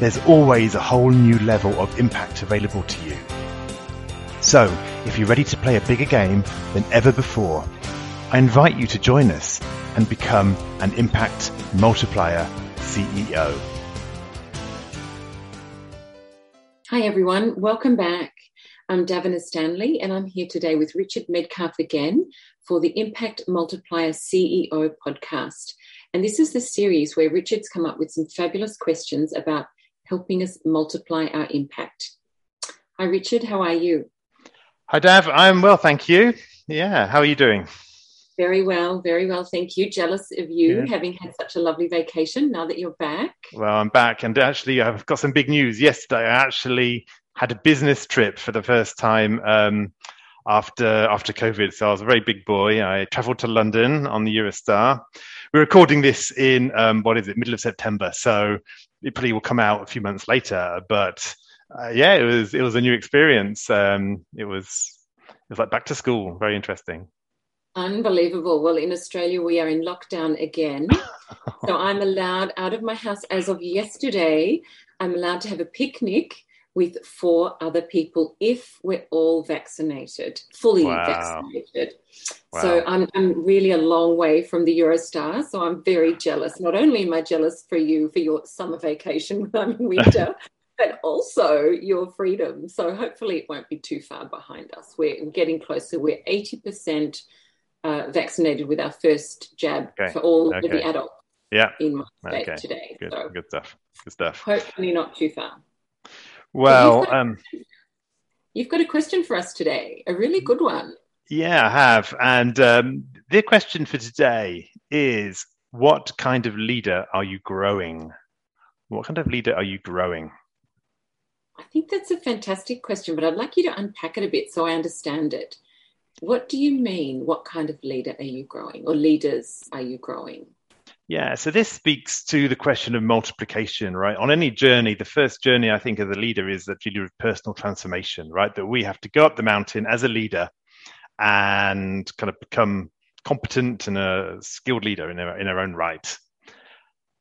there's always a whole new level of impact available to you. So, if you're ready to play a bigger game than ever before, I invite you to join us and become an impact multiplier CEO. Hi everyone, welcome back. I'm Davina Stanley and I'm here today with Richard Medcalf again for the Impact Multiplier CEO podcast. And this is the series where Richard's come up with some fabulous questions about helping us multiply our impact. Hi, Richard. How are you? Hi, Dav. I'm well, thank you. Yeah, how are you doing? Very well, very well, thank you. Jealous of you yeah. having had such a lovely vacation now that you're back. Well, I'm back, and actually, I've got some big news. Yesterday, I actually had a business trip for the first time um, after after COVID. So I was a very big boy. I travelled to London on the Eurostar. We're recording this in um, what is it, middle of September. So it probably will come out a few months later. But uh, yeah, it was it was a new experience. Um, it was it was like back to school. Very interesting. Unbelievable. Well, in Australia, we are in lockdown again. so I'm allowed out of my house as of yesterday. I'm allowed to have a picnic with four other people if we're all vaccinated, fully wow. vaccinated. Wow. So I'm, I'm really a long way from the Eurostar. So I'm very jealous. Not only am I jealous for you for your summer vacation when I'm in winter, but also your freedom. So hopefully it won't be too far behind us. We're getting closer. We're 80% uh, vaccinated with our first jab okay. for all okay. the adults yeah. in my state okay. today. Good, so good stuff. Good stuff. Hopefully not too far. Well, you've got, um, you've got, a question for us today, a really good one. Yeah, I have. And um, the question for today is what kind of leader are you growing? What kind of leader are you growing? I think that's a fantastic question, but I'd like you to unpack it a bit so I understand it. What do you mean? What kind of leader are you growing, or leaders are you growing? Yeah, so this speaks to the question of multiplication, right? On any journey, the first journey I think of a leader is that journey of personal transformation, right? That we have to go up the mountain as a leader and kind of become competent and a skilled leader in our, in our own right.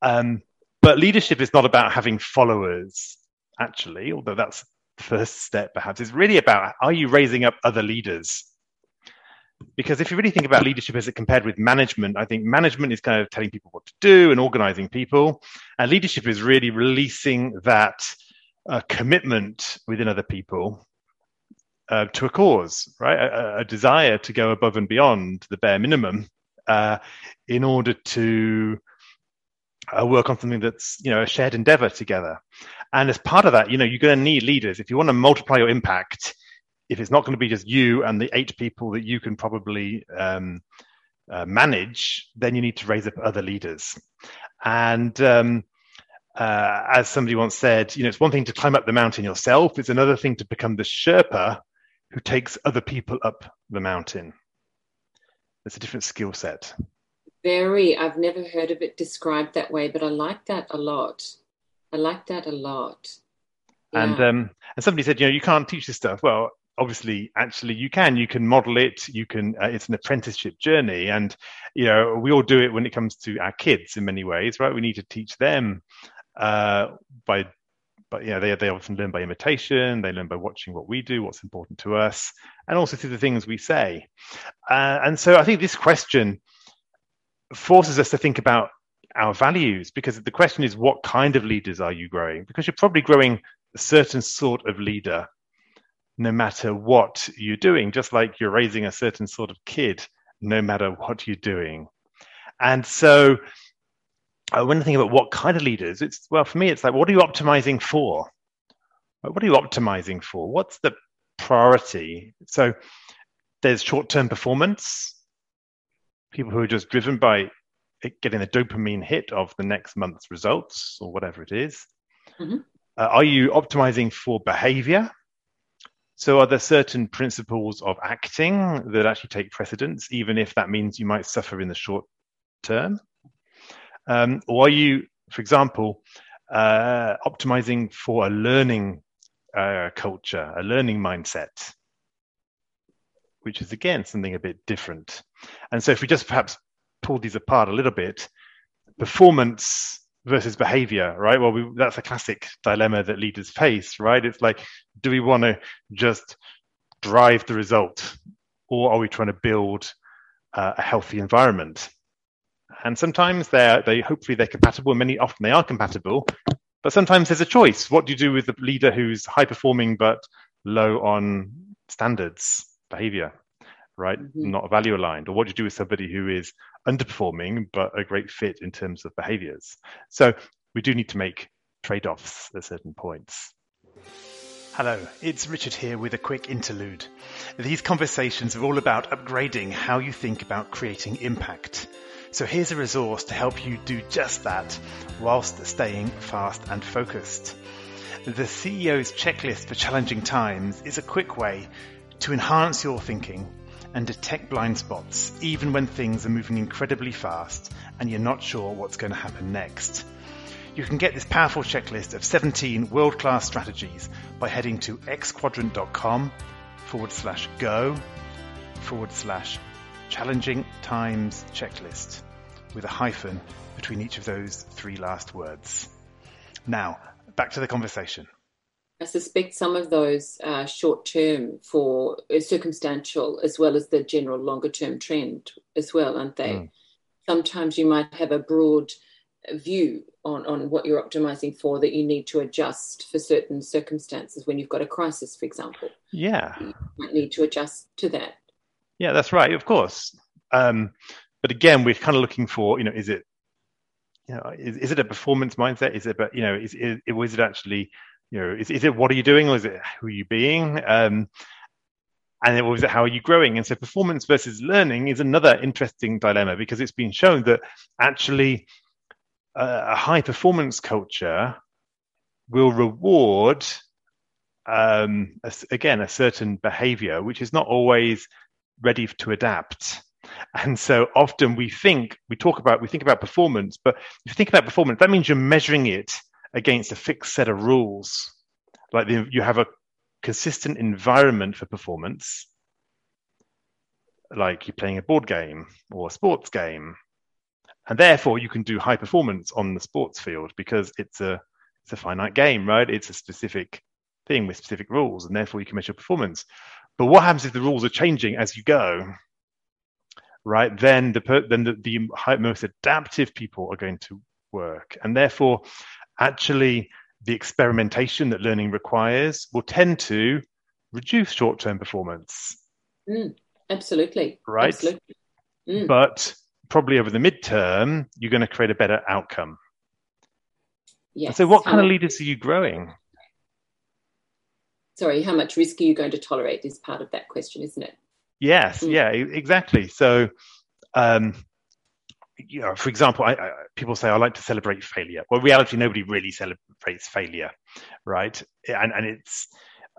Um, but leadership is not about having followers, actually, although that's the first step perhaps. It's really about are you raising up other leaders? Because if you really think about leadership as it compared with management, I think management is kind of telling people what to do and organizing people, and leadership is really releasing that uh, commitment within other people uh, to a cause, right? A, a, desire to go above and beyond the bare minimum uh, in order to uh, work on something that's you know a shared endeavor together. And as part of that, you know, you're going to need leaders if you want to multiply your impact if it's not going to be just you and the eight people that you can probably um, uh, manage, then you need to raise up other leaders. And um, uh, as somebody once said, you know, it's one thing to climb up the mountain yourself; it's another thing to become the Sherpa who takes other people up the mountain. It's a different skill set. Very. I've never heard of it described that way, but I like that a lot. I like that a lot. Yeah. And um, and somebody said, you know, you can't teach this stuff. Well, obviously actually you can you can model it you can uh, it's an apprenticeship journey and you know we all do it when it comes to our kids in many ways right? We need to teach them uh, by but yeah they, they often learn by imitation they learn by watching what we do what's important to us and also through the things we say. Uh, and so i think this question forces us to think about our values because the question is what kind of leaders are you growing? Because you're probably growing a certain sort of leader no matter what you're doing, just like you're raising a certain sort of kid, no matter what you're doing. And so uh, when I think about what kind of leaders, it's well, for me, it's like, what are you optimizing for? What are you optimizing for? What's the priority? So there's short term performance, people who are just driven by getting the dopamine hit of the next month's results or whatever it is. Mm-hmm. Uh, are you optimizing for behavior? So, are there certain principles of acting that actually take precedence, even if that means you might suffer in the short term? Um, or are you, for example, uh, optimizing for a learning uh, culture, a learning mindset, which is again something a bit different? And so, if we just perhaps pull these apart a little bit, performance versus behavior, right? Well, we, that's a classic dilemma that leaders face, right? It's like, do we want to just drive the result, or are we trying to build uh, a healthy environment? And sometimes they're they hopefully they're compatible. Many often they are compatible, but sometimes there's a choice. What do you do with the leader who's high performing but low on standards behavior? right? Mm-hmm. Not value aligned. Or what do you do with somebody who is underperforming but a great fit in terms of behaviors? So we do need to make trade offs at certain points. Hello, it's Richard here with a quick interlude. These conversations are all about upgrading how you think about creating impact. So here's a resource to help you do just that whilst staying fast and focused. The CXO's checklist for challenging times is a quick way to enhance your thinking and detect blind spots even when things are moving incredibly fast and you're not sure what's going to happen next. You can get this powerful checklist of 17 world class strategies by heading to xquadrant.com forward slash go forward slash challenging times checklist with a hyphen between each of those three last words. Now, back to the conversation. I suspect some of those are short term for uh, circumstantial as well as the general longer term trend as well, aren't they? Mm. Sometimes you might have a broad view on, on what you're optimizing for that you need to adjust for certain circumstances when you've got a crisis, for example. Yeah. You might need to adjust to that. Yeah, that's right, of course. Um, but again, we're kind of looking for, you know, is it, you know, is, is it a performance mindset? Is it, but you know, is, is, is it actually you know, is, is it what are you doing or is it who are you being? Um, and it was how are you growing? And so performance versus learning is another interesting dilemma because it's been shown that actually uh, a high performance culture will reward um, a, again a certain behavior which is not always ready to adapt and so often we think we talk about we think about performance but if you think about performance that means you're measuring it against a fixed set of rules. Like the, you have a consistent environment for performance, like you're playing a board game or a sports game. And therefore, you can do high performance on the sports field because it's a it's a finite game, right? It's a specific thing with specific rules, and therefore you can measure performance. But what happens if the rules are changing as you go? Right, then the then the, the most adaptive people are going to work, and therefore actually the experimentation that learning requires will tend to reduce short-term performance. Mm, absolutely. Right. Absolutely. Mm. But probably over the midterm, you're going to create a better outcome. Yes. so, what kind of leaders are you growing? Sorry, how much risk are you going to tolerate is part of that question, isn't it? Yes, mm. yeah, exactly. So, um, you know, for example, I, I, people say I like to celebrate failure. Well, reality, nobody really celebrates failure, right? And and it's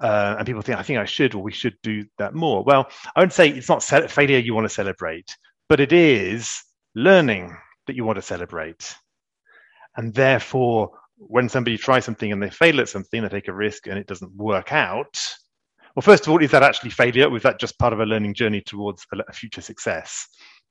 uh, and people think I think I should or we should do that more. Well, I would say it's not failure you want to celebrate, but it is learning that you want to celebrate, and therefore, when somebody tries something and they fail at something, they take a risk and it doesn't work out. Well, first of all, is that actually failure? Was that just part of a learning journey towards a future success?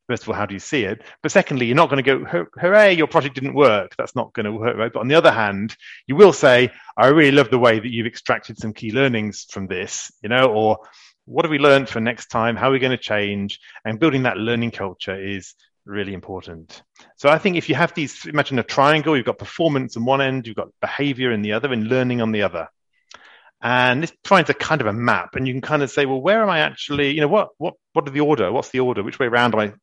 First of all, how do you see it? But secondly, you're not going to go, hooray, your project didn't work. That's not going to work, right? But on the other hand, you will say, I really love the way that you've extracted some key learnings from this, you know, or what have we learned for next time? How are we going to change? And building that learning culture is really important. So I think if you have these, imagine a triangle, you've got performance on one end, you've got behavior in the other, and learning on the other. And this finds a kind of a map, and you can kind of say, well, where am I actually? You know, what what what are the order? What's the order? Which way around am I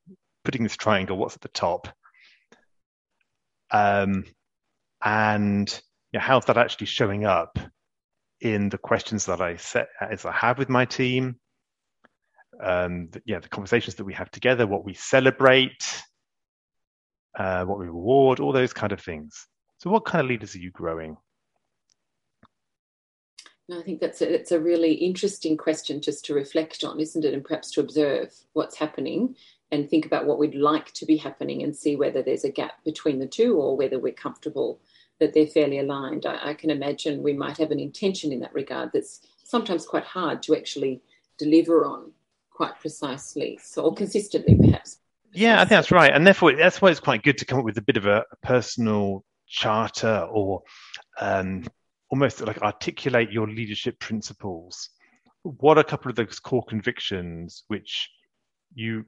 putting this triangle? What's at the top? Um, and you know, how's that actually showing up in the questions that I set as I have with my team? Um, yeah, the conversations that we have together, what we celebrate, uh, what we reward, all those kind of things. So, what kind of leaders are you growing? I think that's a, a really interesting question just to reflect on, isn't it? And perhaps to observe what's happening and think about what we'd like to be happening and see whether there's a gap between the two or whether we're comfortable that they're fairly aligned. I, I can imagine we might have an intention in that regard that's sometimes quite hard to actually deliver on quite precisely, so or consistently perhaps. Yeah, I think that's right, and therefore that's why it's quite good to come up with a bit of a, a personal charter or um, almost like articulate your leadership principles. What are a couple of those core convictions which you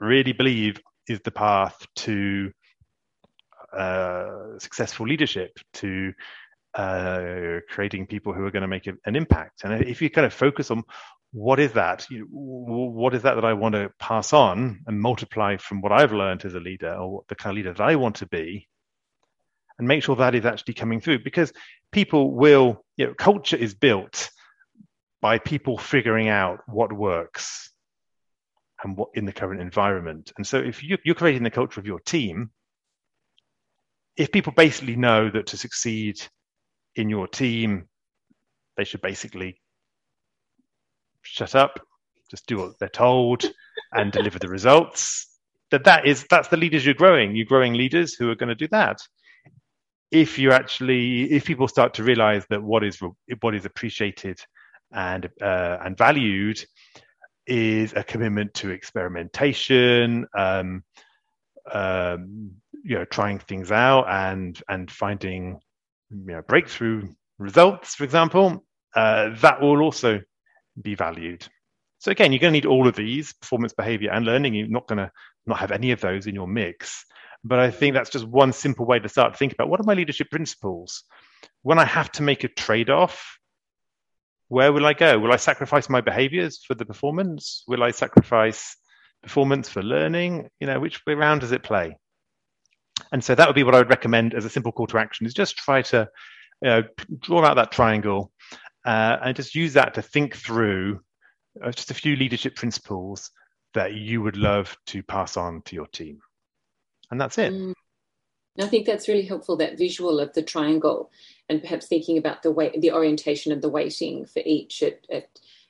really believe is the path to uh, successful leadership, to uh, creating people who are going to make an impact. And if you kind of focus on what is that, you what is that that I want to pass on and multiply from what I've learned as a leader or what the kind of leader that I want to be, and make sure that is actually coming through because people will, you know, culture is built by people figuring out what works and what in the current environment. And so if you, you're creating the culture of your team, if people basically know that to succeed in your team, they should basically shut up, just do what they're told, and deliver the results. That that is that's the leaders you're growing. You're growing leaders who are going to do that. If you actually, if people start to realize that what is what is appreciated and uh, and valued is a commitment to experimentation, um, um, you know, trying things out and and finding you know, breakthrough results, for example, uh, that will also be valued. So again, you're going to need all of these performance, behavior, and learning. You're not going to not have any of those in your mix. But I think that's just one simple way to start to think about what are my leadership principles? When I have to make a trade off, where will I go? Will I sacrifice my behaviors for the performance? Will I sacrifice performance for learning? You know, which way around does it play? And so that would be what I would recommend as a simple call to action is just try to draw out that triangle uh, and just use that to think through uh, just a few leadership principles that you would love to pass on to your team. And that's it. Mm. I think that's really helpful, that visual of the triangle and perhaps thinking about the way the orientation of the weighting for each at, at,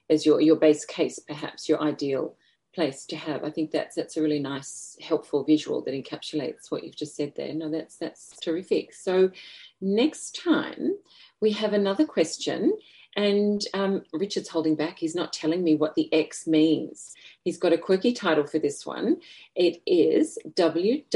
as your, your base case, perhaps your ideal place to have. I think that's that's a really nice, helpful visual that encapsulates what you've just said there. No, that's that's terrific. So next time we have another question. And um, Richard's holding back. He's not telling me what the X means. He's got a quirky title for this one. It is WWXD.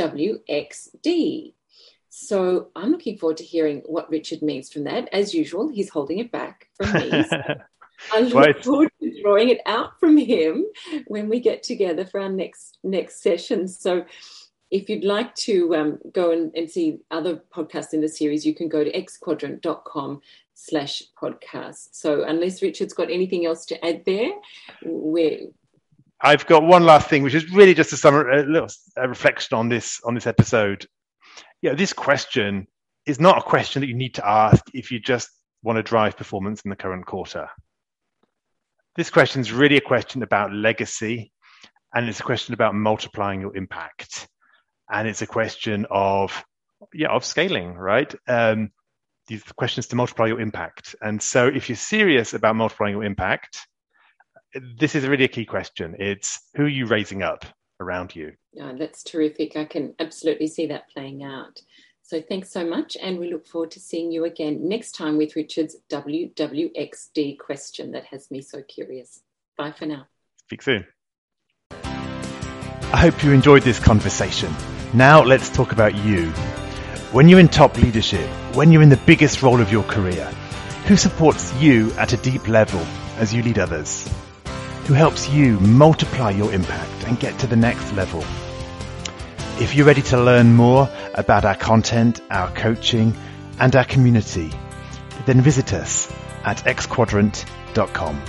So I'm looking forward to hearing what Richard means from that. As usual, he's holding it back from me. I look right. forward to drawing it out from him when we get together for our next next session. So if you'd like to um, go and, and, see other podcasts in the series, you can go to xquadrant.com slash podcast. So unless Richard's got anything else to add there, we're I've got one last thing, which is really just a, summary, a little a reflection on this on this episode. Yeah, this question is not a question that you need to ask if you just want to drive performance in the current quarter. This question is really a question about legacy, and it's a question about multiplying your impact, and it's a question of yeah of scaling, right? Um, these questions to multiply your impact, and so if you're serious about multiplying your impact, this is really a key question. It's who are you raising up around you? Yeah, that's terrific. I can absolutely see that playing out. So thanks so much, and we look forward to seeing you again next time with Richard's WWXD question that has me so curious. Bye for now. Speak soon. I hope you enjoyed this conversation. Now let's talk about you. When you're in top leadership, when you're in the biggest role of your career, who supports you at a deep level as you lead others? Who helps you multiply your impact and get to the next level? If you're ready to learn more about our content, our coaching, and our community, then visit us at xquadrant.com.